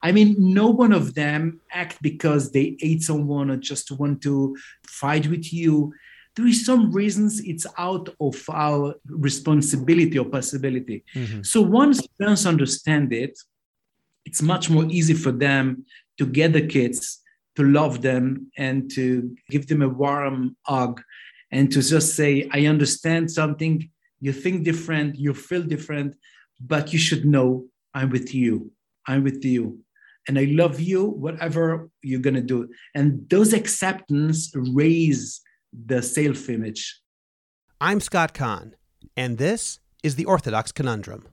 I mean, no one of them act because they hate someone or just want to fight with you. There is some reasons it's out of our responsibility or possibility. Mm-hmm. So once parents understand it, it's much more easy for them to get the kids, to love them, and to give them a warm hug, and to just say, "I understand something. You think different. You feel different, but you should know I'm with you. I'm with you." And I love you, whatever you're going to do. And those acceptance raise the self image. I'm Scott Kahn, and this is the Orthodox Conundrum.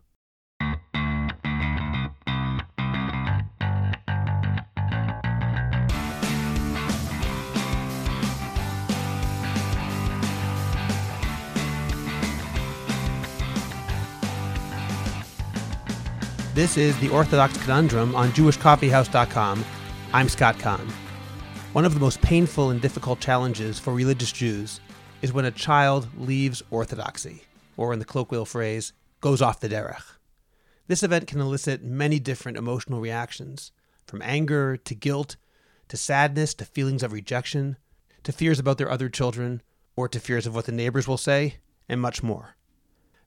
This is the Orthodox Conundrum on JewishCoffeehouse.com. I'm Scott Kahn. One of the most painful and difficult challenges for religious Jews is when a child leaves Orthodoxy, or in the colloquial phrase, goes off the derech. This event can elicit many different emotional reactions, from anger to guilt to sadness to feelings of rejection to fears about their other children or to fears of what the neighbors will say, and much more.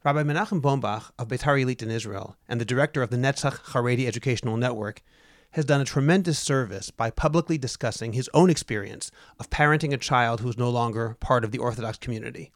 Rabbi Menachem Bombach of Beitar Illit in Israel and the director of the Netzach Haredi Educational Network has done a tremendous service by publicly discussing his own experience of parenting a child who is no longer part of the Orthodox community.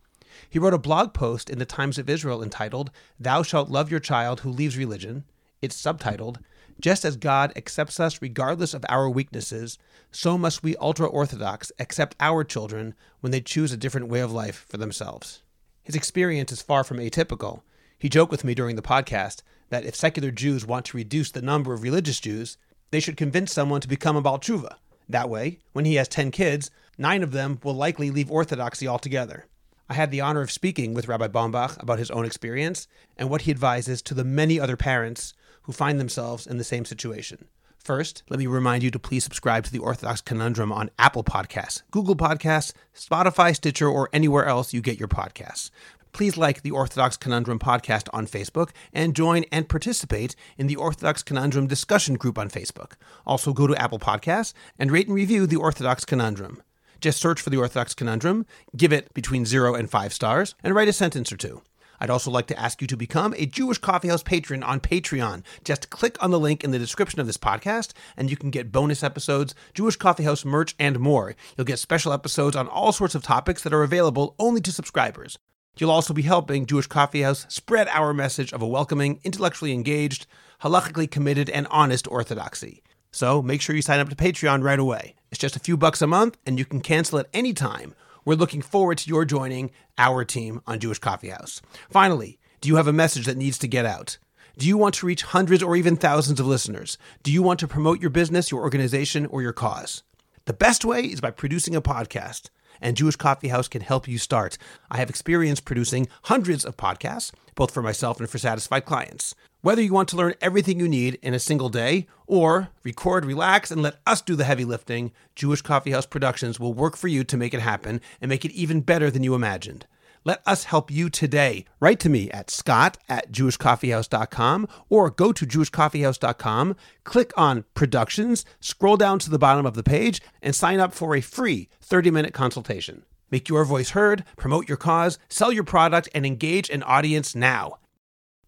He wrote a blog post in the Times of Israel entitled, Thou Shalt Love Your Child Who Leaves Religion. It's subtitled, Just as God accepts us regardless of our weaknesses, so must we ultra Orthodox accept our children when they choose a different way of life for themselves. His experience is far from atypical. He joked with me during the podcast that if secular Jews want to reduce the number of religious Jews, they should convince someone to become a Baal Tshuva. That way, when he has 10 kids, nine of them will likely leave Orthodoxy altogether. I had the honor of speaking with Rabbi Bombach about his own experience and what he advises to the many other parents who find themselves in the same situation. First, let me remind you to please subscribe to the Orthodox Conundrum on Apple Podcasts, Google Podcasts, Spotify, Stitcher, or anywhere else you get your podcasts. Please like the Orthodox Conundrum podcast on Facebook and join and participate in the Orthodox Conundrum discussion group on Facebook. Also, go to Apple Podcasts and rate and review the Orthodox Conundrum. Just search for the Orthodox Conundrum, give it between zero and five stars, and write a sentence or two. I'd also like to ask you to become a Jewish Coffeehouse patron on Patreon. Just click on the link in the description of this podcast, and you can get bonus episodes, Jewish Coffeehouse merch, and more. You'll get special episodes on all sorts of topics that are available only to subscribers. You'll also be helping Jewish Coffeehouse spread our message of a welcoming, intellectually engaged, halachically committed, and honest orthodoxy. So make sure you sign up to Patreon right away. It's just a few bucks a month, and you can cancel at any time we're looking forward to your joining our team on Jewish Coffee House. Finally, do you have a message that needs to get out? Do you want to reach hundreds or even thousands of listeners? Do you want to promote your business, your organization, or your cause? The best way is by producing a podcast and Jewish Coffee House can help you start. I have experience producing hundreds of podcasts, both for myself and for satisfied clients. Whether you want to learn everything you need in a single day or record, relax, and let us do the heavy lifting, Jewish Coffee House Productions will work for you to make it happen and make it even better than you imagined. Let us help you today. Write to me at scott at jewishcoffeehouse.com or go to jewishcoffeehouse.com, click on productions, scroll down to the bottom of the page, and sign up for a free 30 minute consultation. Make your voice heard, promote your cause, sell your product, and engage an audience now.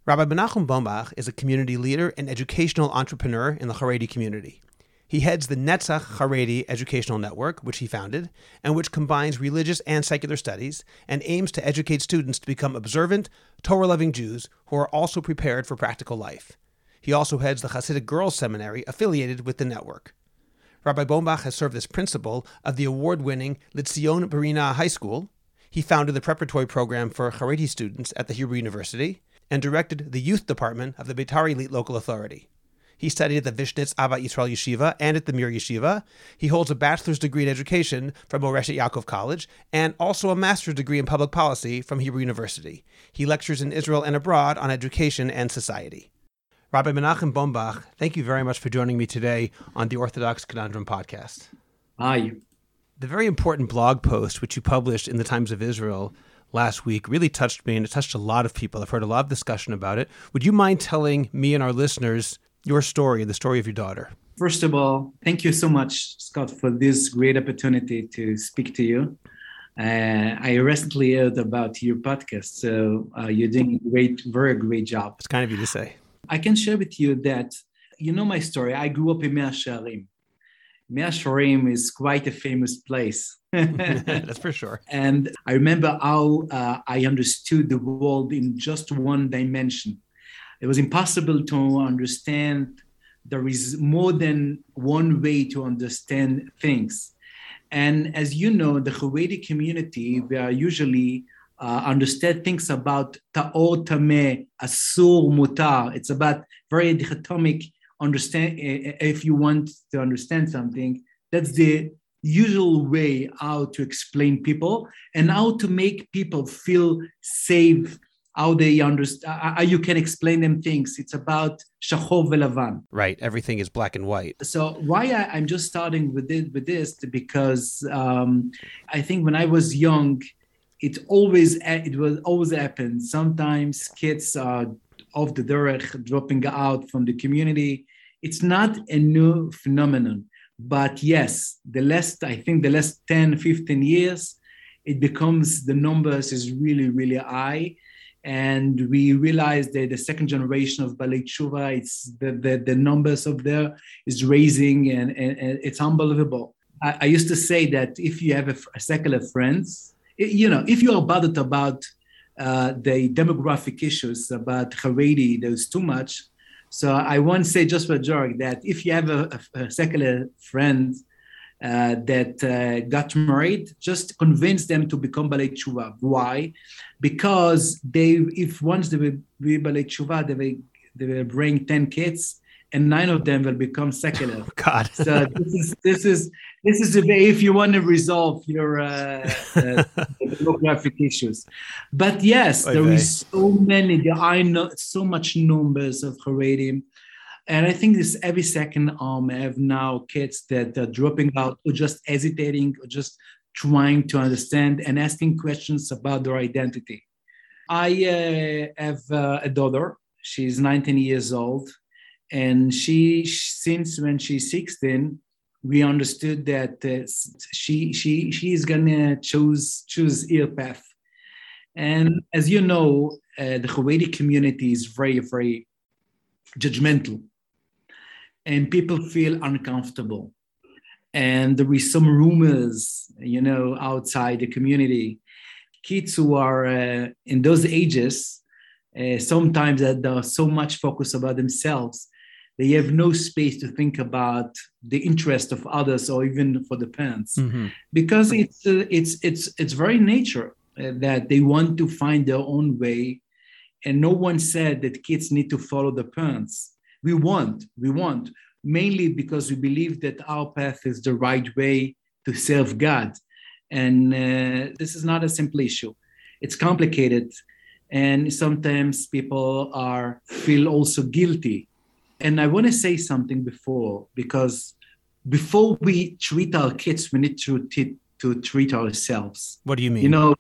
Rabbi Menachem Bombach is a community leader and educational entrepreneur in the Haredi community. He heads the Netzach Haredi Educational Network, which he founded, and which combines religious and secular studies and aims to educate students to become observant, Torah loving Jews who are also prepared for practical life. He also heads the Hasidic Girls Seminary affiliated with the network. Rabbi Bombach has served as principal of the award winning Litzion Barina High School. He founded the preparatory program for Haredi students at the Hebrew University and directed the youth department of the Beitar Illit Local Authority. He studied at the Vishnitz Abba Yisrael Yeshiva and at the Mir Yeshiva. He holds a bachelor's degree in education from Moreshet Yaakov College and also a master's degree in public policy from Hebrew University. He lectures in Israel and abroad on education and society. Rabbi Menachem Bombach, thank you very much for joining me today on the Orthodox Conundrum podcast. Hi. The very important blog post which you published in the Times of Israel last week really touched me and it touched a lot of people. I've heard a lot of discussion about it. Would you mind telling me and our listeners your story, and the story of your daughter. First of all, thank you so much, Scott, for this great opportunity to speak to you. Uh, I recently heard about your podcast, so uh, you're doing a great, very great job. It's kind of you to say. I can share with you that you know my story. I grew up in Mea Shearim. Mea Shearim is quite a famous place. That's for sure. And I remember how uh, I understood the world in just one dimension. It was impossible to understand. There is more than one way to understand things. And as you know, the Haredi community, we are usually uh, understand things about ta'or tameh, asur mutar. It's about very dichotomic understand. If you want to understand something, that's the usual way how to explain people and how to make people feel safe how they understand uh, uh, how you can explain them things. It's about shachor velavan right everything is black and white. So why I, am just starting with it with this because um, i think when i was young it always uh, it was always happen sometimes kids are off the derech dropping out from the community. It's not a new phenomenon but yes, the last, I think the last 10, 15 years, it becomes the numbers is really, really high. And we realize that the second generation of Balei Tshuva, it's the, the, the numbers of there is raising and, and, and it's unbelievable. I, I, used to say that if you have a, a secular friends, it, you know, if you are bothered about uh, the demographic issues about Haredi, there's too much, so I once say just for a joke that if you have a, a, secular friend uh, that uh, got married, just convince them to become balei tshuva. Why? Because they, if once they will be balei tshuva, they will, they will bring ten kids, and nine of them will become secular. Oh, God. so this is this is this is the way if you want to resolve your uh, uh, demographic issues. But yes, there is so many. There are no, so much numbers of Haredim. And I think this every second um, I have now kids that are dropping out or just hesitating or just trying to understand and asking questions about their identity. I uh, have uh, a daughter. She's 19 years old and she since when she's 16 we understood that uh, she she she is gonna choose choose ear path. And as you know uh, the Haredi community is very very judgmental. And people feel uncomfortable. And there is some rumors you know outside the community. Kids who are uh, in those ages uh, sometimes that there are so much focus about themselves they have no space to think about the interest of others or even for the parents. Mm-hmm. because it's uh, it's it's it's very nature uh, that they want to find their own way. And no one said that kids need to follow the parents. We want we want mainly because we believe that our path is the right way to serve god. And uh, this is not a simple issue. It's complicated. And sometimes people are feel also guilty and I want to say something before because before we treat our kids, we need to t- to treat ourselves. What do you mean? You know,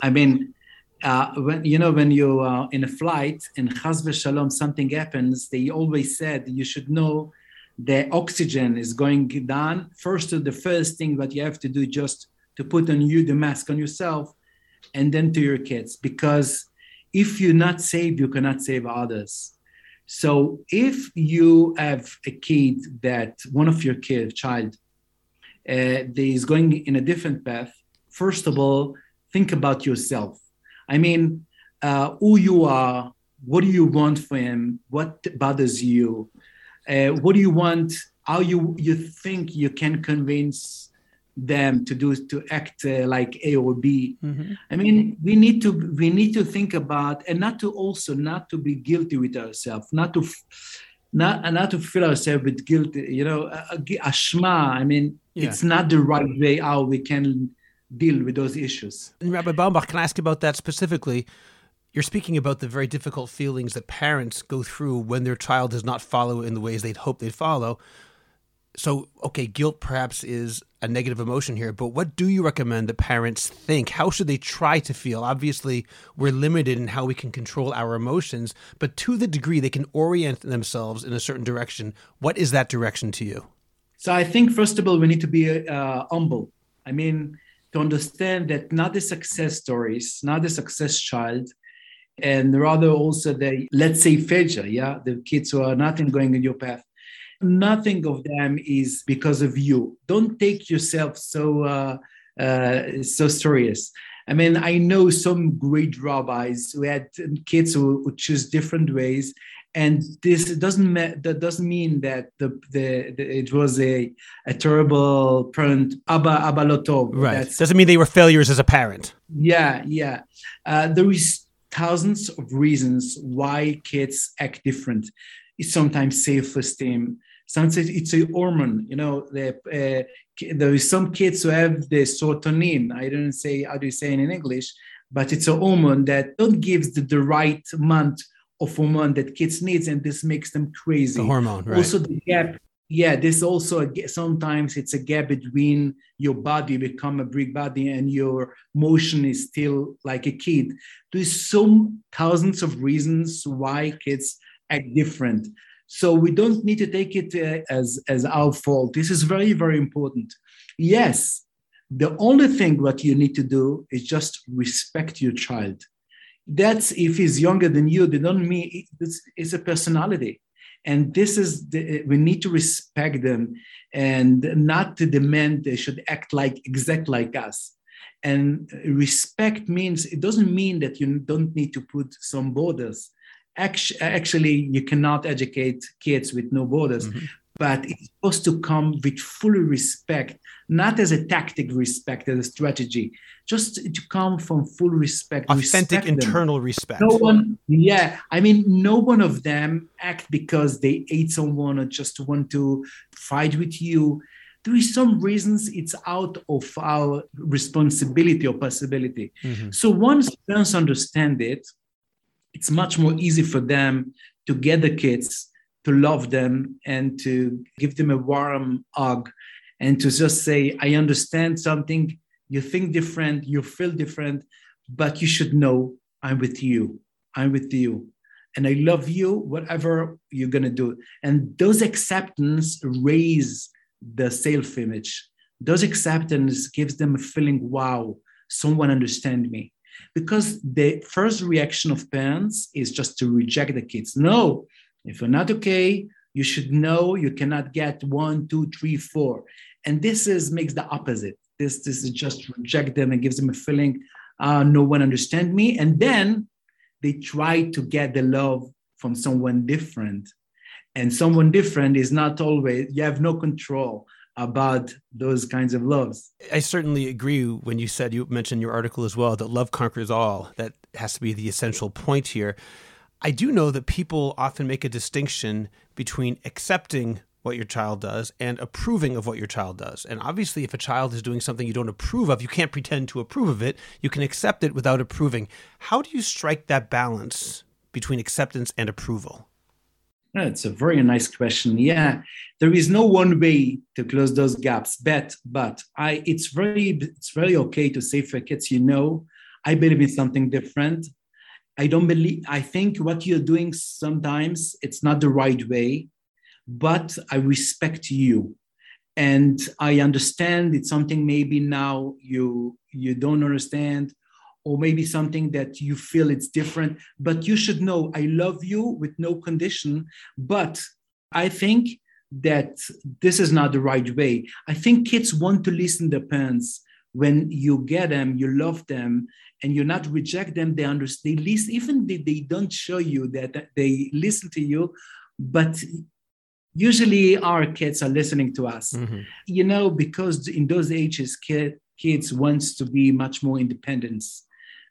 I mean, uh, when you know when you are in a flight and chas v'shalom something happens, they always said you should know the oxygen is going down. First, the first thing that you have to do just to put on you the mask on yourself, and then to your kids, because if you're not saved, you cannot save others. So if you have a kid that one of your kid child uh, is going in a different path, first of all, think about yourself. I mean, uh, who you are, what do you want for him, what bothers you, uh, what do you want, how you you think you can convince them to do to act uh, like A or B. Mm-hmm. I mean, we need to we need to think about and not to also not to be guilty with ourselves, not to not not to fill ourselves with guilt. You know, ashma. I mean, yeah. it's not the right way how we can deal with those issues. And Rabbi Bombach, can I ask about that specifically? You're speaking about the very difficult feelings that parents go through when their child does not follow in the ways they'd hope they'd follow So, okay, guilt perhaps is a negative emotion here, but what do you recommend that parents think? How should they try to feel? Obviously, we're limited in how we can control our emotions, but to the degree they can orient themselves in a certain direction, what is that direction to you? So, I think, first of all, we need to be uh, humble. I mean, to understand that not the success stories, not the success child, and rather also the, let's say, failure, yeah, the kids who are not going in your path nothing of them is because of you. Don't take yourself so uh, uh, so serious. I mean, I know some great rabbis who had kids who, who choose different ways, and this doesn't that doesn't mean that the, the, the, it was a a terrible parent abba abba lotov. Right. That's, doesn't mean they were failures as a parent. Yeah, yeah. Uh, there is thousands of reasons why kids act different. It's sometimes self-esteem sometimes it's a hormone. You know, the, uh, there is some kids who have the serotonin. I don't say how do you say it in English, but it's a hormone that don't gives the, the right amount of hormone that kids needs, and this makes them crazy. The hormone, right? Also, the gap. Yeah, this also a, sometimes it's a gap between your body become a big body and your motion is still like a kid. There's so thousands of reasons why kids act different. So we don't need to take it uh, as, as our fault. This is very, very important. Yes, the only thing what you need to do is just respect your child. That's if he's younger than you, they don't mean it's, it's a personality. And this is the, we need to respect them and not to demand they should act like exact like us. And respect means it doesn't mean that you don't need to put some borders actually you cannot educate kids with no borders mm-hmm. but it's supposed to come with full respect not as a tactic respect as a strategy just to come from full respect authentic respect internal them. respect no one yeah i mean no one of them act because they hate someone or just want to fight with you there is some reasons it's out of our responsibility or possibility mm-hmm. so once parents understand it it's much more easy for them to get the kids to love them and to give them a warm hug and to just say i understand something. You think different. You feel different but you should know i'm with you. I'm with you. And i love you whatever you're going to do. And those acceptance raise the self image those acceptance gives them a feeling wow someone understand me because the first reaction of parents is just to reject the kids. No, if you're not okay, you should know you cannot get one, two, three, four. And this is makes the opposite. This, this is just reject them and gives them a feeling, uh, no one understand me. And then they try to get the love from someone different. And someone different is not always, you have no control about those kinds of loves. I certainly agree when you said you mentioned your article as well that love conquers all. That has to be the essential point here. I do know that people often make a distinction between accepting what your child does and approving of what your child does. And obviously, if a child is doing something you don't approve of, you can't pretend to approve of it. You can accept it without approving. How do you strike that balance between acceptance and approval? Uh, it's a very nice question. Yeah, there is no one way to close those gaps, but but I it's very it's very okay to say for kids, you know, I believe in something different. I don't believe I think what you're doing sometimes it's not the right way, but I respect you. And I understand it's something maybe now you you don't understand or maybe something that you feel it's different but you should know i love you with no condition but i think that this is not the right way. I think kids want to listen to parents. When you get them you love them and you not reject them they understand they listen even they, they don't show you that they listen to you but usually our kids are listening to us. Mm-hmm. you know because in those ages kid, kids wants to be much more independence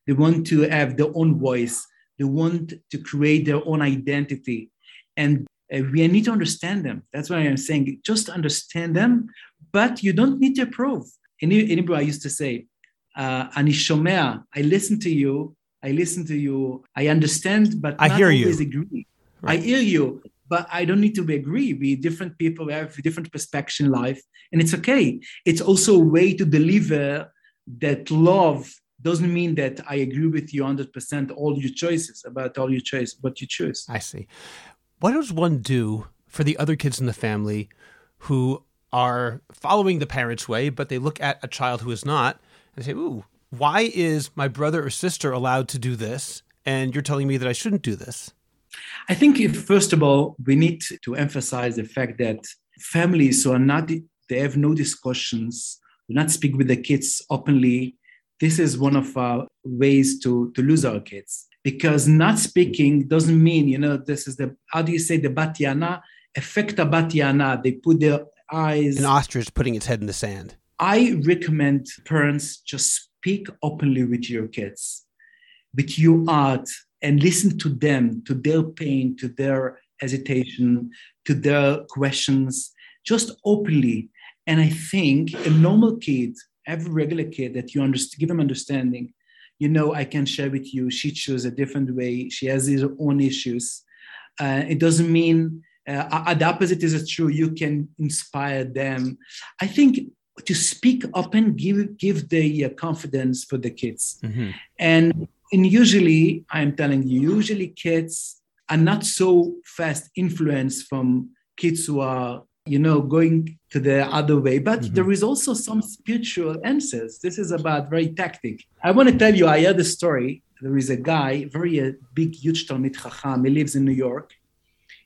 they want to have their own voice. They want to create their own identity. And uh, we need to understand them. That's why I'm saying just understand them, but you don't need to approve. In, in Hebrew, I used to say, uh, Ani shomea, I listen to you, I listen to you, I understand, but I hear you. agree. Right. I hear you, but I don't need to agree. We different people we have different perspective in life, and it's okay. It's also a way to deliver that love doesn't mean that I agree with you 100% all your choices about all your choice, but you choose. I see. What does one do for the other kids in the family who are following the parents' way, but they look at a child who is not and say, Ooh, why is my brother or sister allowed to do this? And you're telling me that I shouldn't do this? I think, if, first of all, we need to emphasize the fact that families who are not, they have no discussions, do not speak with the kids openly. This is one of our ways to, to lose our kids because not speaking doesn't mean, you know, this is the, how do you say, the Batiana, effecta Batiana. They put their eyes. An ostrich putting its head in the sand. I recommend parents just speak openly with your kids, with your art, and listen to them, to their pain, to their hesitation, to their questions, just openly. And I think a normal kid, every regular kid that you understand, give them understanding, you know, I can share with you, she chose a different way, she has her own issues. Uh, it doesn't mean uh, the opposite is true. You can inspire them. I think to speak up and give give the uh, confidence for the kids, mm-hmm. and and usually I'm telling you, usually kids are not so fast influenced from kids who are you know going to the other way. But mm-hmm. there is also some spiritual answers. This is about very tactic. I want to tell you i heard a story. There is a guy very a uh, big huge talmid chacham. He lives in new york.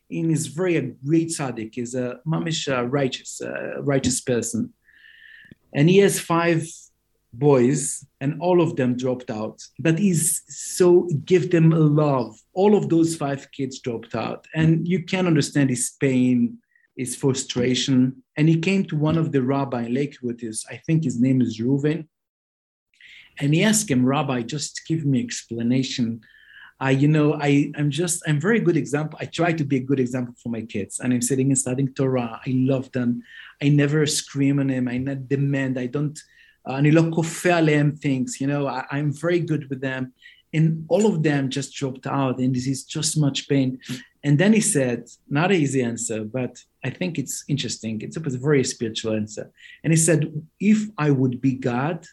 In is very a great tzaddik, is a mamish uh, righteous, uh, righteous person. And he has five boys, and all of them dropped out. But he's so give them love. All of those five kids dropped out, and you can understand his pain, his frustration. And he came to one of the rabbi in Lakewood. Is I think his name is Reuven. And he asked him, Rabbi, just give me explanation I, you know, I, I'm just, I'm very good example. I try to be a good example for my kids. And I'm sitting and studying Torah. I love them. I never scream on them. I not demand. I don't, אני לא כופה עליהם things, you know, I, I'm very good with them. And all of them just dropped out and this is just much pain. And then he said, not an easy answer, but I think it's interesting. It's a very spiritual answer. And he said, if I would be God,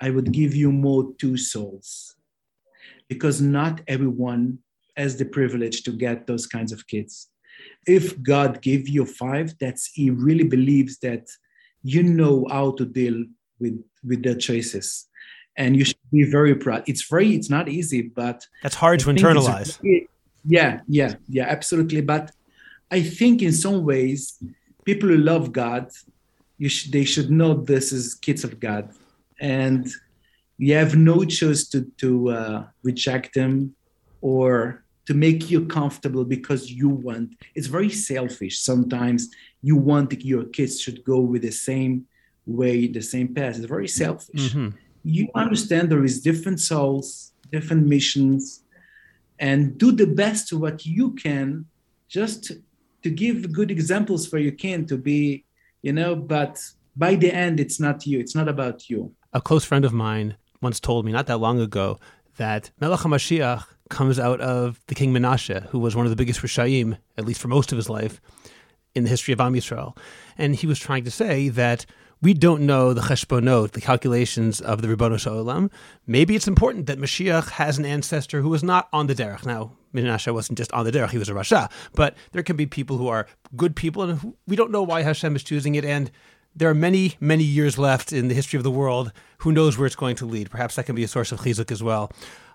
I would give you more two souls because not everyone has the privilege to get those kinds of kids. If God gave you five, that's he really believes that you know how to deal with with their choices, and you should be very proud. It's very, it's not easy, but that's hard to internalize. Yeah, yeah, yeah, absolutely. But I think in some ways, people who love God, you should, they should know this is kids of God, and you have no choice to to uh, reject them or to make you comfortable because you want. It's very selfish sometimes. You want your kids should go with the same way the same path. It's very selfish. Mm-hmm. you understand there is different souls different missions and do the best what you can just to give good examples for your kin to be you know but by the end it's not you it's not about you a close friend of mine once told me not that long ago that Melech HaMashiach comes out of the king Menashe, who was one of the biggest Rishayim, at least for most of his life, in the history of Am Yisrael. And he was trying to say that we don't know the cheshbonot, the calculations of the Ribbono Shel Maybe it's important that Mashiach has an ancestor who was not on the derech. Now, Menashe wasn't just on the derech; he was a rasha. But there can be people who are good people, and we don't know why Hashem is choosing it. And there are many, many years left in the history of the world. Who knows where it's going to lead? Perhaps that can be a source of chizuk as well.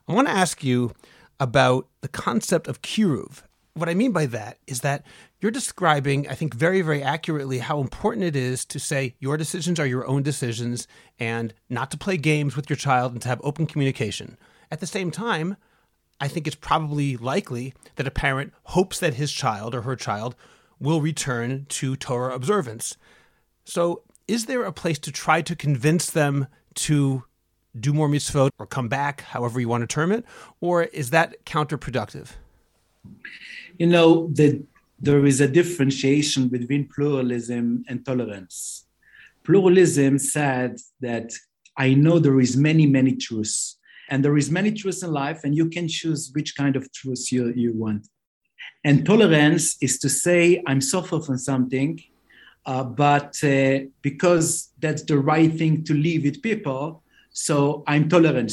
I want to ask you about the concept of kiruv. What I mean by that is that you're describing, I think, very, very accurately how important it is to say your decisions are your own decisions and not to play games with your child and to have open communication. At the same time, I think it's probably likely that a parent hopes that his child or her child will return to Torah observance. So, is there a place to try to convince them to do more mitzvot or come back, however you want to term it, or is that counterproductive? You know, the, there is a differentiation between pluralism and tolerance. Pluralism said that I know there is many, many truths, and there is many truths in life, and you can choose which kind of truths you, you want. And tolerance is to say, I'm suffer from something, uh, but uh, because that's the right thing to live with people, so I'm tolerant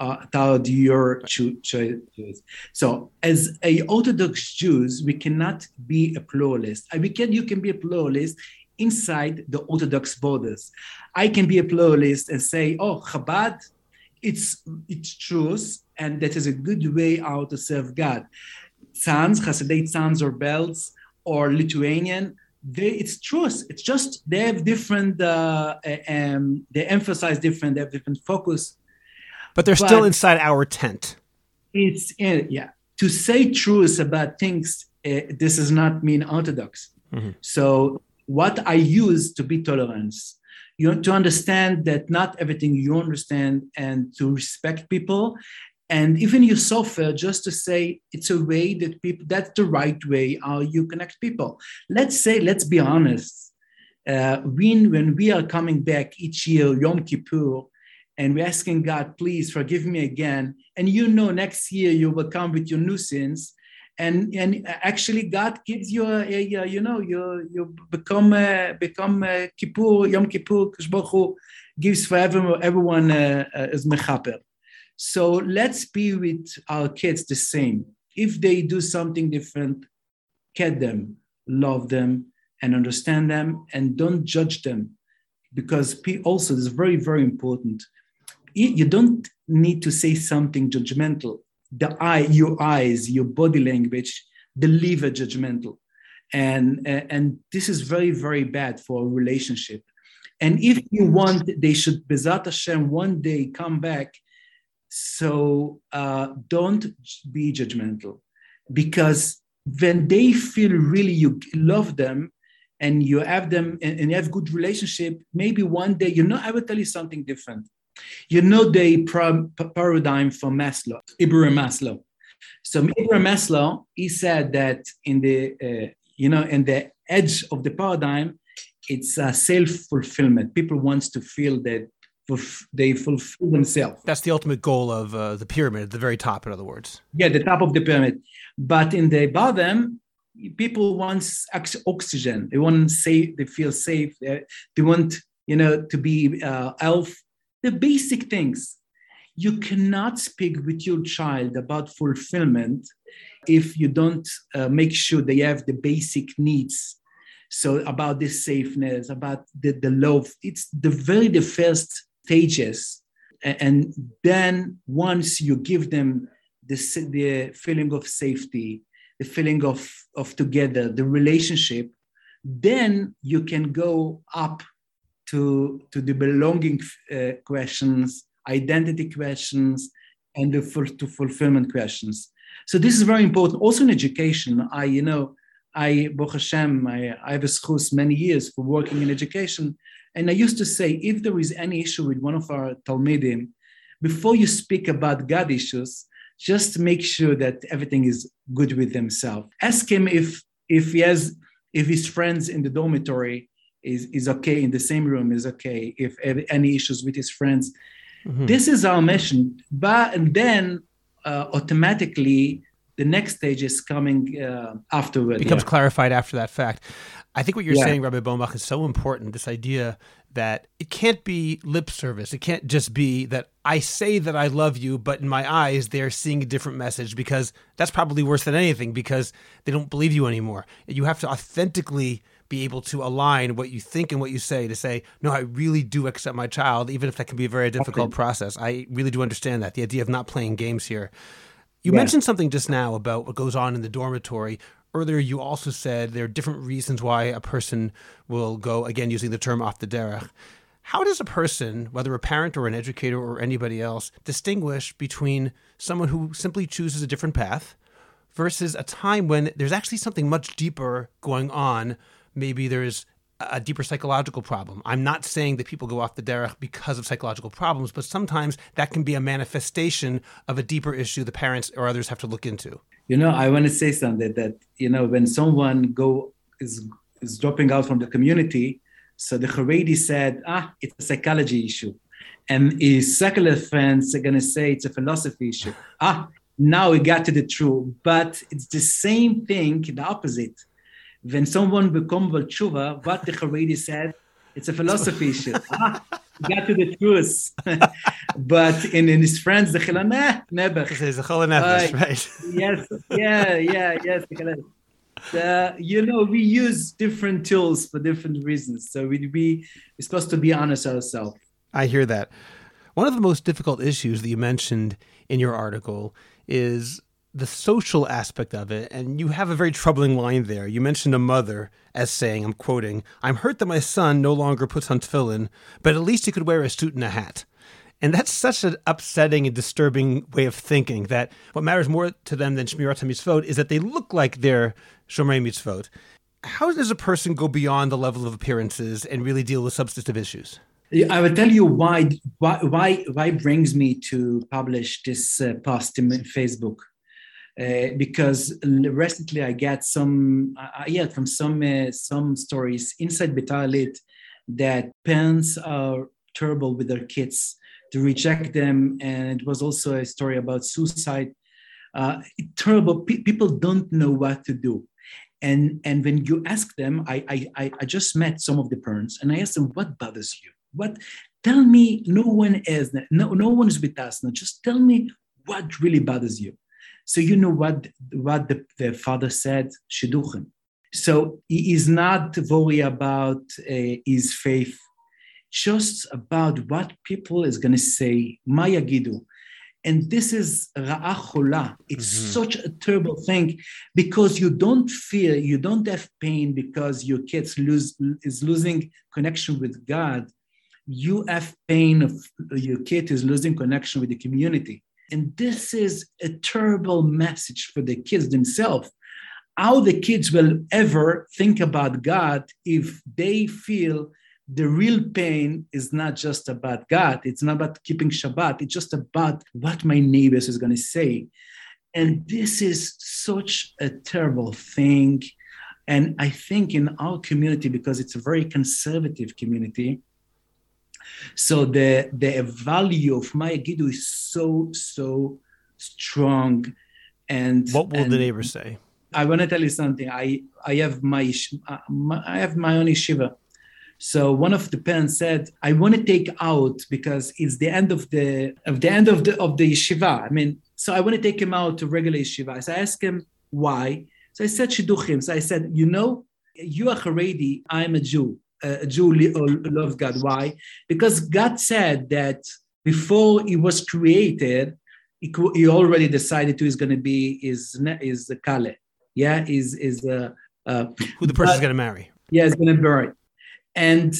uh, your choice. So, as a Orthodox Jews, we cannot be a pluralist. We can, you can be a pluralist inside the Orthodox borders. I can be a pluralist and say, "Oh, Chabad, it's it's truth, and that is a good way how to serve God." Tzanz, Hasidei Tzanz or Belz or Lithuanian, they, it's truth. It's just they have different. Uh, um, they emphasize different. They have different focus. But they're but still inside our tent. It's in, yeah. To say truth about things, uh, this does not mean orthodox. Mm-hmm. So what I use to be tolerance, you know, to understand that not everything you understand, and to respect people, and even you suffer just to say it's a way that people that's the right way how you connect people let's say let's be honest uh, when when we are coming back each year yom kippur and we're asking god please forgive me again and you know next year you will come with your new sins and and actually god gives you a, a, a you know you you become uh, become uh, kippur yom kippur gives for everyone everyone uh, uh, as mechaper so let's be with our kids the same. If they do something different, get them, love them, and understand them, and don't judge them. Because also, this is very, very important. You don't need to say something judgmental. The eye, your eyes, your body language deliver judgmental. And, and this is very, very bad for a relationship. And if you want, they should, Bezat Hashem, one day come back so uh, don't be judgmental because when they feel really you love them and you have them and, and you have good relationship, maybe one day, you know, I will tell you something different. You know the paradigm for Maslow, Abraham Maslow. So Abraham Maslow, he said that in the, uh, you know, in the edge of the paradigm, it's a self-fulfillment. People wants to feel that they fulfill themselves. That's the ultimate goal of uh, the pyramid, at the very top, in other words. Yeah, the top of the pyramid. But in the bottom, people want oxygen. They want safe. They feel safe. They, want you know to be uh, elf. The basic things. You cannot speak with your child about fulfillment if you don't uh, make sure they have the basic needs so about this safeness about the, the love it's the very the first stages. And then once you give them the, the feeling of safety, the feeling of, of together, the relationship, then you can go up to, to the belonging uh, questions, identity questions, and the full, to fulfillment questions. So this is very important. Also in education, I, you know, I, Baruch Hashem, I, I have a schus many years for working in education. And I used to say, if there is any issue with one of our Talmidim, before you speak about God issues, just make sure that everything is good with himself. Ask him if if he has if his friends in the dormitory is is okay in the same room is okay. If any issues with his friends, mm-hmm. this is our mission. But and then uh, automatically the next stage is coming uh, afterward. Becomes yeah. clarified after that fact. I think what you're yeah. saying, Rabbi Bombach, is so important. This idea that it can't be lip service. It can't just be that I say that I love you, but in my eyes, they're seeing a different message because that's probably worse than anything because they don't believe you anymore. You have to authentically be able to align what you think and what you say to say, no, I really do accept my child, even if that can be a very difficult process. I really do understand that. The idea of not playing games here. You yeah. mentioned something just now about what goes on in the dormitory earlier you also said there are different reasons why a person will go again using the term off the derech. How does a person, whether a parent or an educator or anybody else, distinguish between someone who simply chooses a different path versus a time when there's actually something much deeper going on? Maybe there's a deeper psychological problem. I'm not saying that people go off the derech because of psychological problems, but sometimes that can be a manifestation of a deeper issue the parents or others have to look into. You know, I want to say something that you know when someone go is is dropping out from the community, so the Haredi said, ah, it's a psychology issue, and his secular friends are going to say it's a philosophy issue. Ah, now we got to the truth. But it's the same thing, the opposite. When someone becomes tshuva, what the Haredi said, it's a philosophy issue. ah, got to the truth. but in, in his friends, the chilaneh, never. It's a right? yes, yeah, yeah, yes. Uh, you know, we use different tools for different reasons. So we, we, we're supposed to be honest ourselves. I hear that. One of the most difficult issues that you mentioned in your article is the social aspect of it. And you have a very troubling line there. You mentioned a mother as saying, I'm quoting, I'm hurt that my son no longer puts on tefillin, but at least he could wear a suit and a hat. And that's such an upsetting and disturbing way of thinking that what matters more to them than Shmirat HaMitzvot is that they look like they're Shomrei Mitzvot. How does a person go beyond the level of appearances and really deal with substantive issues? I will tell you why why why, why brings me to publish this uh, post in Facebook. Uh, because recently I get some uh, yeah from some uh, some stories inside Beitar Illit that parents are terrible with their kids to reject them. And it was also a story about suicide. Uh, terrible P- people don't know what to do. And and when you ask them I, I i just met some of the parents and i asked them what bothers you? What tell me no one is no, no one is with us now. Just tell me what really bothers you so you know what what the, the father said shidduchim so he is not worried about uh, his faith just about what people is going to say maya gidu and this is ra'ah It's mm-hmm. such a terrible thing because you don't feel, you don't have pain because your kids lose is losing connection with God you have pain of your kid is losing connection with the community. And this is a terrible message for the kids themselves. How the kids will ever think about God if they feel the real pain is not just about God, it's not about keeping Shabbat, it's just about what my neighbors is going to say. And this is such a terrible thing. And I think in our community, because it's a very conservative community, so the the value of Maya Gidu is so so strong. And what will and the neighbors say? I want to tell you something. I I have my, my I have my own yeshiva. So one of the parents said, "I want to take out because it's the end of the of the end of the of the yeshiva. I mean, so I want to take him out to regular yeshiva." So I asked him why. So I said shidduchim. So I said, "You know, you are Haredi. I'm a Jew a Jew loves God. Why? Because God said that before he was created, he, he already decided who is going to be is is Kale. Yeah, is is uh, uh, who the person is going to marry. Yeah, is going to marry, and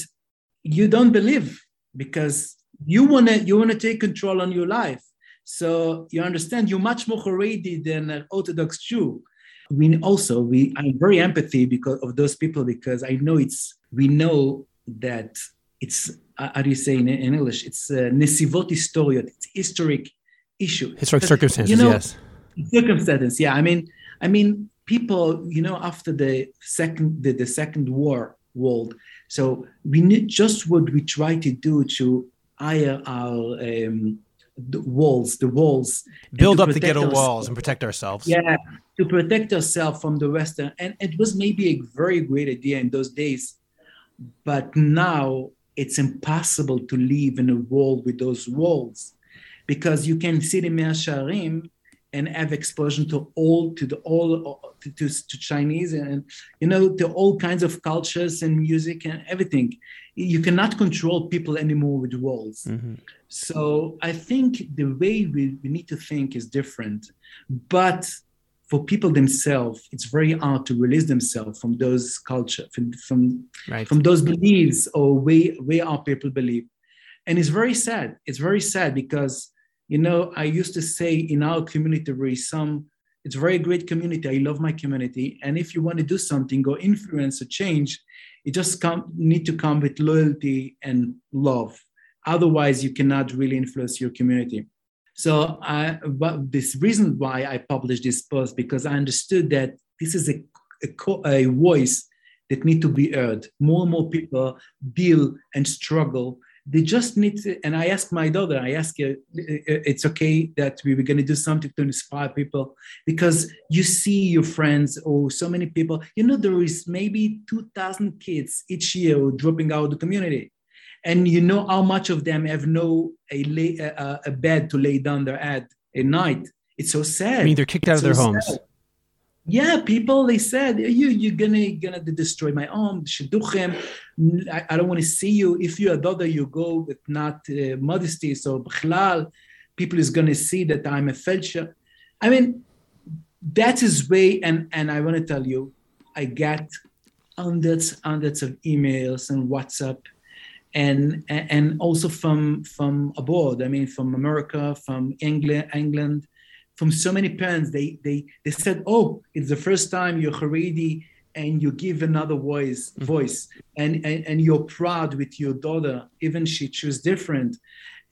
you don't believe because you want to you want to take control on your life. So you understand you're much more Haredi than an Orthodox Jew we also we i'm very empathy because of those people because i know it's we know that it's uh, how do you say in, in english it's a nesivot historiot it's historic issue historic circumstances you know, yes circumstances yeah i mean i mean people you know after the second the, the second war world so we need just what we try to do to hire our um, the walls, the walls. Build up the ghetto walls and protect ourselves. Yeah, to protect ourselves from the Western. And it was maybe a very great idea in those days. But now it's impossible to live in a world with those walls because you can see the Mea Shearim and have exposure to all to the all to, to, to, Chinese and you know to all kinds of cultures and music and everything. You cannot control people anymore with walls. Mm-hmm. So I think the way we, we need to think is different. But for people themselves, it's very hard to release themselves from those culture, from from, right. from those beliefs or way way our people believe. And it's very sad. It's very sad because you know, I used to say in our community, where some, it's a very great community. I love my community. And if you want to do something or influence or change, you just come, need to come with loyalty and love. Otherwise, you cannot really influence your community. So, I, this reason why I published this post because I understood that this is a, a, a voice that need to be heard. More and more people deal and struggle they just need to, and I asked my daughter, I asked her, uh, uh, it's okay that we were going to do something to inspire people because you see your friends or so many people. You know, there is maybe 2,000 kids each year dropping out of the community. And you know how much of them have no a, lay, a, a bed to lay down their head at night. It's so sad. I mean, they're kicked out it's of their so homes. Sad yeah, people they said you you're gonna gonna destroy my home. Shidduchim. I, I don't want to see you. If you're a daughter, you go with not uh, modesty. So bchlal, people is gonna see that I'm a felcher. I mean, that is his way. And and I want to tell you, I get hundreds hundreds of emails and WhatsApp. And, and also from from abroad, I mean, from America, from England, England, from so many parents, they they they said, "Oh, it's the first time you're Haredi and you give another voice, mm-hmm. voice, and, and and you're proud with your daughter, even she choose different."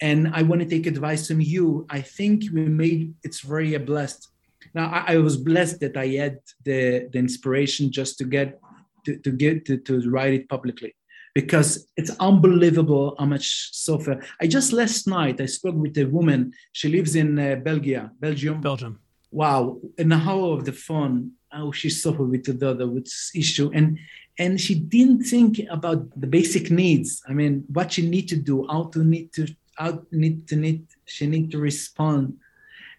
And I want to take advice from you. I think we made it's very blessed. Now I, I was blessed that I had the the inspiration just to get to, to get to, to write it publicly because it's unbelievable how much suffer. I just last night I spoke with a woman. She lives in uh, Belgium, Belgium. Belgium. Wow, an hour of the phone. How she suffered with the other with this issue, and and she didn't think about the basic needs. I mean, what she need to do, how to need to how need to need she need to respond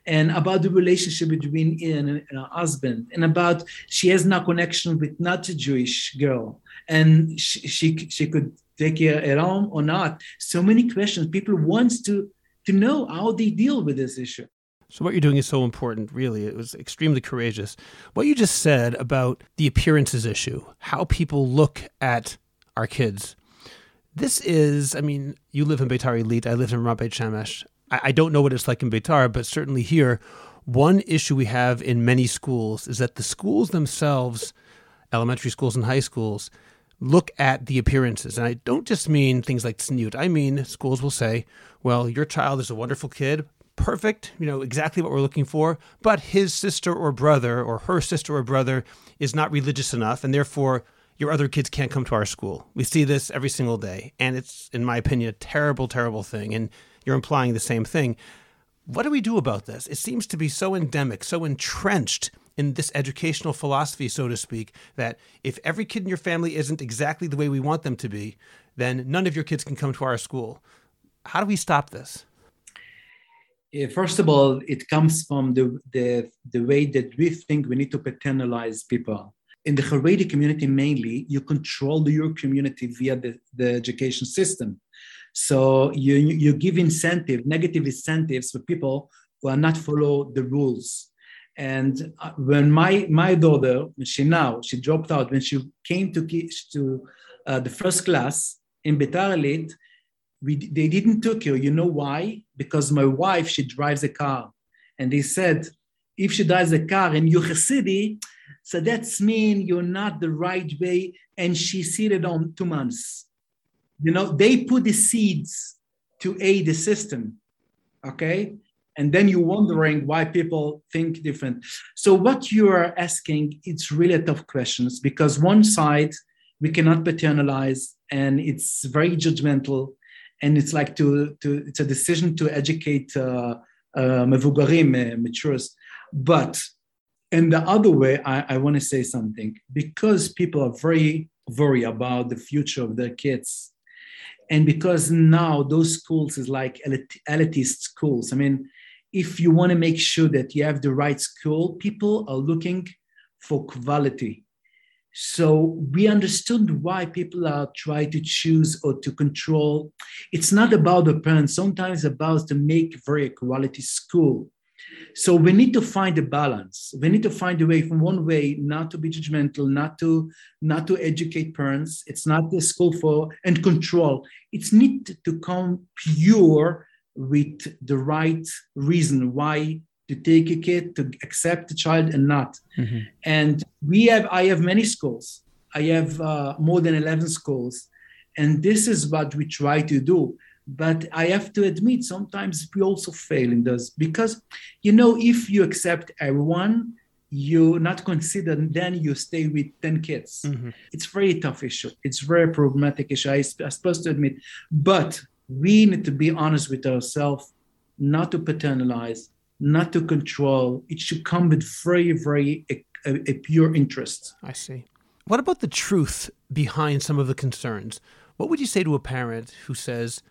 and about the relationship between Ian and her husband, and about she has no connection with not a Jewish girl, and she, she, she could take care at home or not. So many questions. People wants to to know how they deal with this issue. So what you're doing is so important, really. It was extremely courageous. What you just said about the appearances issue, how people look at our kids. This is, I mean, you live in Beitar Illit, I live in Beit Shemesh. I, I don't know what it's like in Beitar, but certainly here, one issue we have in many schools is that the schools themselves, elementary schools and high schools, look at the appearances. And I don't just mean things like snood. I mean, schools will say, well, your child is a wonderful kid, perfect, you know, exactly what we're looking for, but his sister or brother or her sister or brother is not religious enough, and therefore your other kids can't come to our school. We see this every single day, and it's, in my opinion, a terrible, terrible thing. And you're implying the same thing. What do we do about this? It seems to be so endemic, so entrenched in this educational philosophy, so to speak, that if every kid in your family isn't exactly the way we want them to be, then none of your kids can come to our school. How do we stop this? First of all, it comes from the, the, the way that we think we need to paternalize people. In the Haredi community, mainly, you control your community via the, the education system. So you, you give incentive, negative incentives for people who are not follow the rules. And uh, when my my daughter, she now she dropped out when she came to to uh, the first class in Beitar Illit, we they didn't took her. You know why? Because my wife she drives a car, and they said if she drives a car in you Hasidy, so that's mean you're not the right way. And she seated on two months. You know they put the seeds to aid the system. Okay, and then you're wondering why people think different. So what you are asking it's really tough questions because one side we cannot paternalize and it's very judgmental and it's like to, to it's a decision to educate uh, uh, matures. But in the other way i, I want to say something. Because people are very worried about the future of their kids and because now those schools is like elitist schools i mean if you want to make sure that you have the right school, people are looking for quality. So we understood why people are trying to choose or to control. It's not about the parents, sometimes about to make very quality school. So we need to find a balance. We need to find a way from one way not to be judgmental, not to not to educate parents. It's not the school for and control. It's need to come pure with the right reason why to take a kid to accept the child and not mm-hmm. and we have i have many schools i have uh, more than 11 schools and this is what we try to do but i have to admit sometimes we also fail in this because you know if you accept everyone you not consider then you stay with 10 kids mm-hmm. it's very tough issue it's very problematic issue I, i'm supposed to admit but we need to be honest with ourselves, not to paternalize, not to control. It should come with very, very a, a pure interest. I see. What about the truth behind some of the concerns? What would you say to a parent who says,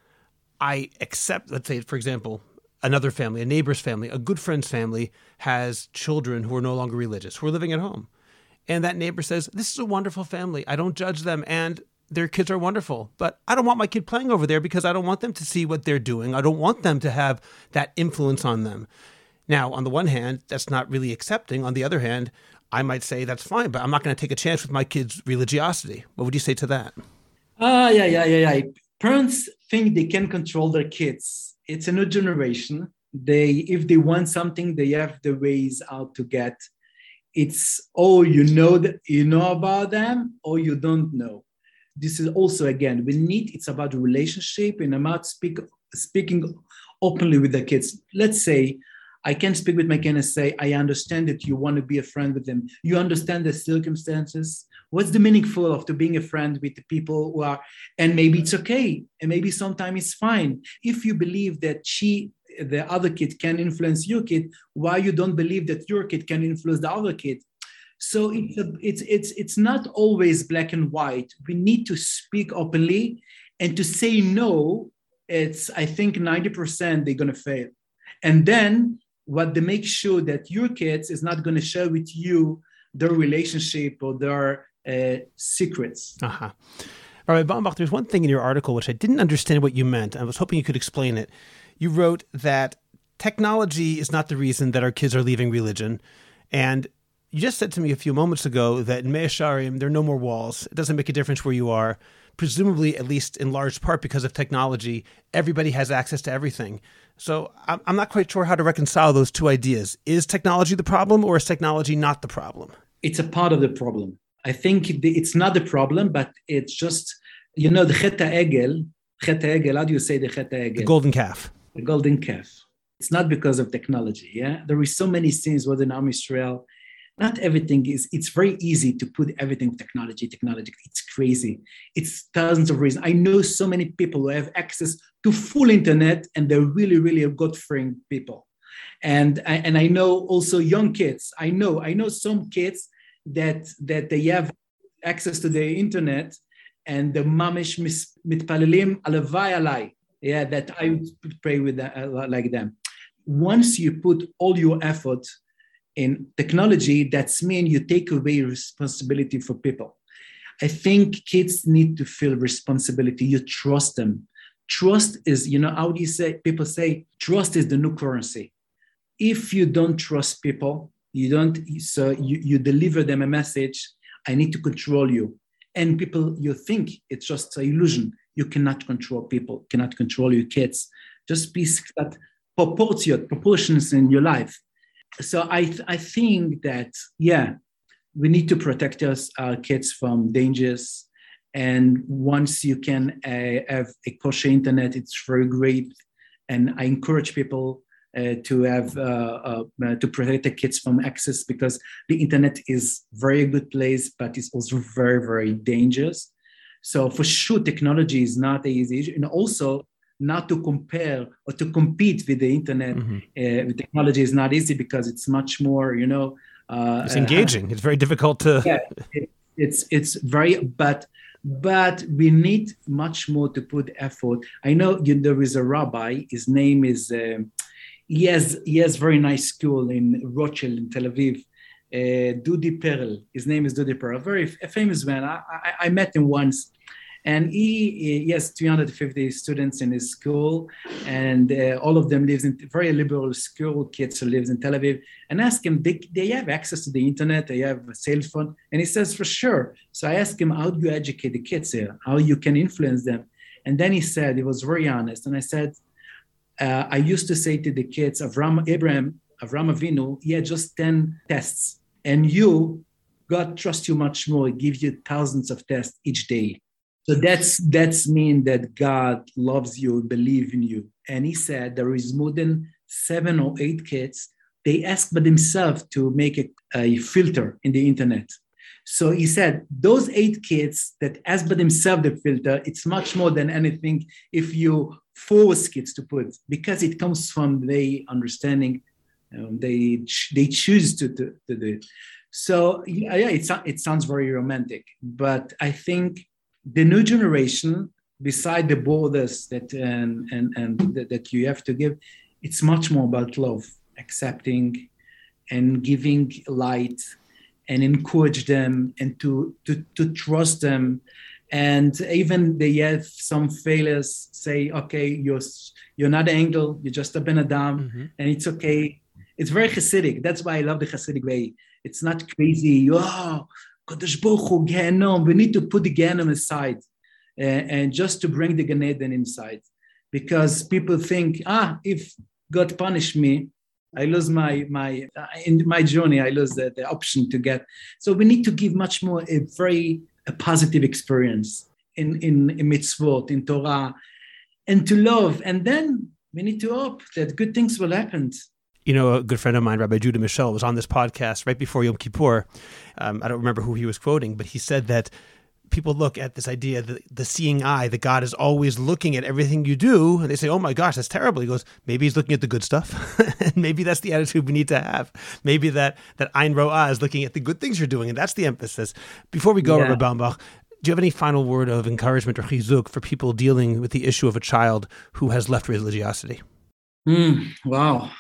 I accept, let's say, for example, another family, a neighbor's family, a good friend's family has children who are no longer religious, who are living at home. And that neighbor says, This is a wonderful family. I don't judge them. And their kids are wonderful. But I don't want my kid playing over there because I don't want them to see what they're doing. I don't want them to have that influence on them. Now, on the one hand, that's not really accepting. On the other hand, I might say that's fine, but I'm not going to take a chance with my kid's religiosity. What would you say to that? Ah, uh, yeah, yeah, yeah, yeah. Parents think they can control their kids. It's a new generation. They, if they want something, they have the ways out to get. It's oh, you know that you know about them, or you don't know this is also again we need it's about relationship and about speak, speaking openly with the kids let's say i can speak with my kids and say i understand that you want to be a friend with them you understand the circumstances what's the meaningful of to being a friend with the people who are and maybe it's okay and maybe sometimes it's fine if you believe that she the other kid can influence your kid why you don't believe that your kid can influence the other kid so it's, a, it's, it's, it's not always black and white. We need to speak openly and to say no. It's, I think 90% they're going to fail. And then what they make sure that your kids is not going to share with you their relationship or their uh, secrets. Uh-huh. All right, Bombach, there's one thing in your article which I didn't understand what you meant. I was hoping you could explain it. You wrote that technology is not the reason that our kids are leaving religion. And you just said to me a few moments ago that in Mea Shearim, there are no more walls. It doesn't make a difference where you are. Presumably, at least in large part because of technology, everybody has access to everything. So I'm not quite sure how to reconcile those two ideas. Is technology the problem or is technology not the problem? It's a part of the problem. I think it's not the problem, but it's just, you know, the Chet Egel, Chet Egel, how do you say the Chet Egel? The golden calf. The golden calf. It's not because of technology. Yeah. There is so many scenes within Am Israel not everything is it's very easy to put everything technology technology it's crazy it's thousands of reasons i know so many people who have access to full internet and they're really really good friend people and and i know also young kids i know i know some kids that that they have access to the internet and the mamish mitpalelim alavai alai yeah that i would pray with that, uh, like them once you put all your effort in technology, that's mean you take away responsibility for people. I think kids need to feel responsibility. You trust them. Trust is, you know, how do you say, people say, trust is the new currency. If you don't trust people, you don't, so you, you deliver them a message, I need to control you. And people, you think it's just an illusion. You cannot control people, cannot control your kids. Just be that proportionate proportions in your life so I, th- I think that, yeah, we need to protect us, our kids from dangers. And once you can uh, have a kosher internet, it's very great. And I encourage people uh, to have uh, uh, to protect the kids from access because the internet is very good place, but it's also very very dangerous. So for sure, technology is not easy, and also not to compare or to compete with the internet mm-hmm. uh, with technology is not easy because it's much more you know uh, it's engaging uh, it's very difficult to yeah, it, it's it's very but but we need much more to put effort i know you, there is a rabbi his name is um, he has he has very nice school in rothschild in tel aviv uh, Dudi Perl. His name is Dudi Perl, very a famous man. I, I, I met him once and he, he has 350 students in his school, and uh, all of them lives in very liberal school kids who lives in Tel Aviv. And ask him, they, they have access to the internet, they have a cell phone, and he says for sure. So I asked him, how do you educate the kids here? How you can influence them? And then he said, he was very honest, and I said, uh, I used to say to the kids, Avram, Abraham, Avram Avinu, he had just 10 tests, and you, God trusts you much more, give you thousands of tests each day. So that's that's mean that God loves you, believe in you. And he said there is more than seven or eight kids. They ask by themselves to make a, a filter in the internet. So he said those eight kids that as by themselves the filter, it's much more than anything if you force kids to put because it comes from the understanding. Um, they they choose to, to, to do it. So yeah, yeah, it, it sounds very romantic, but I think the new generation, beside the borders that and and, and that, that you have to give, it's much more about love, accepting, and giving light and encourage them and to, to, to trust them. And even they have some failures, say, okay, you're, you're not an angel, you're just a Ben Adam, mm-hmm. and it's okay. It's very Hasidic. That's why I love the Hasidic way. It's not crazy. Oh, Kodesh Baruch Hu, Gehenom. We need to put the Gehenom aside and, and just to bring the Gan Eden inside. Because people think, ah, if God punish me, I lose my my in my journey. I lose the, the option to get. So we need to give much more a very a positive experience in in, in mitzvot in Torah, and to love, and then we need to hope that good things will happen. You know, a good friend of mine, Rabbi Judah Mischel, was on this podcast right before Yom Kippur. Um, I don't remember who he was quoting, but he said that people look at this idea, the, the seeing eye, that God is always looking at everything you do, and they say, oh my gosh, that's terrible. He goes, maybe he's looking at the good stuff. and maybe that's the attitude we need to have. Maybe that, that Ein Ro'ah is looking at the good things you're doing, and that's the emphasis. Before we go, yeah. Rabbi Bombach, do you have any final word of encouragement or chizuk for people dealing with the issue of a child who has left religiosity? Mm, wow.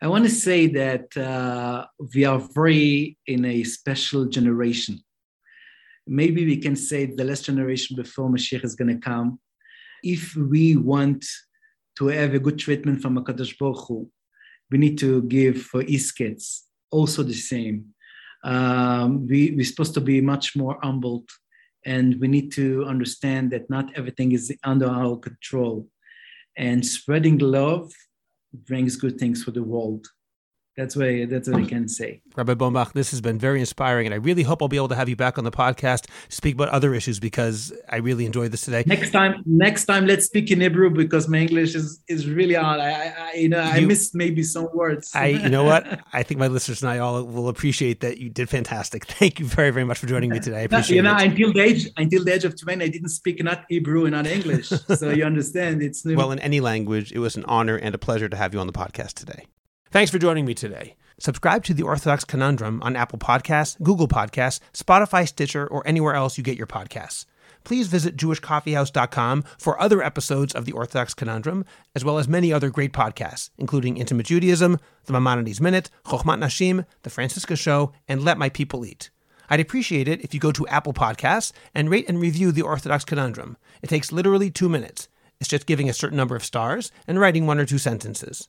I want to say that uh, we are very in a special generation maybe we can say the last generation before Mashiach is going to come. If we want to have a good treatment from HaKadosh Baruch Hu, we need to give for kids also the same. Um, we, we're supposed to be much more humbled and we need to understand that not everything is under our control. And spreading love brings good things for the world. That's what I, that's what I can say. Rabbi Bombach, this has been very inspiring, and I really hope I'll be able to have you back on the podcast to speak about other issues because I really enjoyed this today. Next time, next time, let's speak in Hebrew because my English is is really hard. I, I you know I missed maybe some words. I you know what I think my listeners and I all will appreciate that you did fantastic. Thank you very very much for joining me today. I appreciate you know, it. until the age until the age of twenty, I didn't speak not Hebrew and not English, so you understand it's well in any language. It was an honor and a pleasure to have you on the podcast today. Thanks for joining me today. Subscribe to the Orthodox Conundrum on Apple Podcasts, Google Podcasts, Spotify, Stitcher, or anywhere else you get your podcasts. Please visit jewishcoffeehouse.com for other episodes of the Orthodox Conundrum, as well as many other great podcasts, including Intimate Judaism, The Maimonides Minute, Chochmat Nashim, The Franciska Show, and Let My People Eat. I'd appreciate it if you go to Apple Podcasts and rate and review the Orthodox Conundrum. It takes literally two minutes. It's just giving a certain number of stars and writing one or two sentences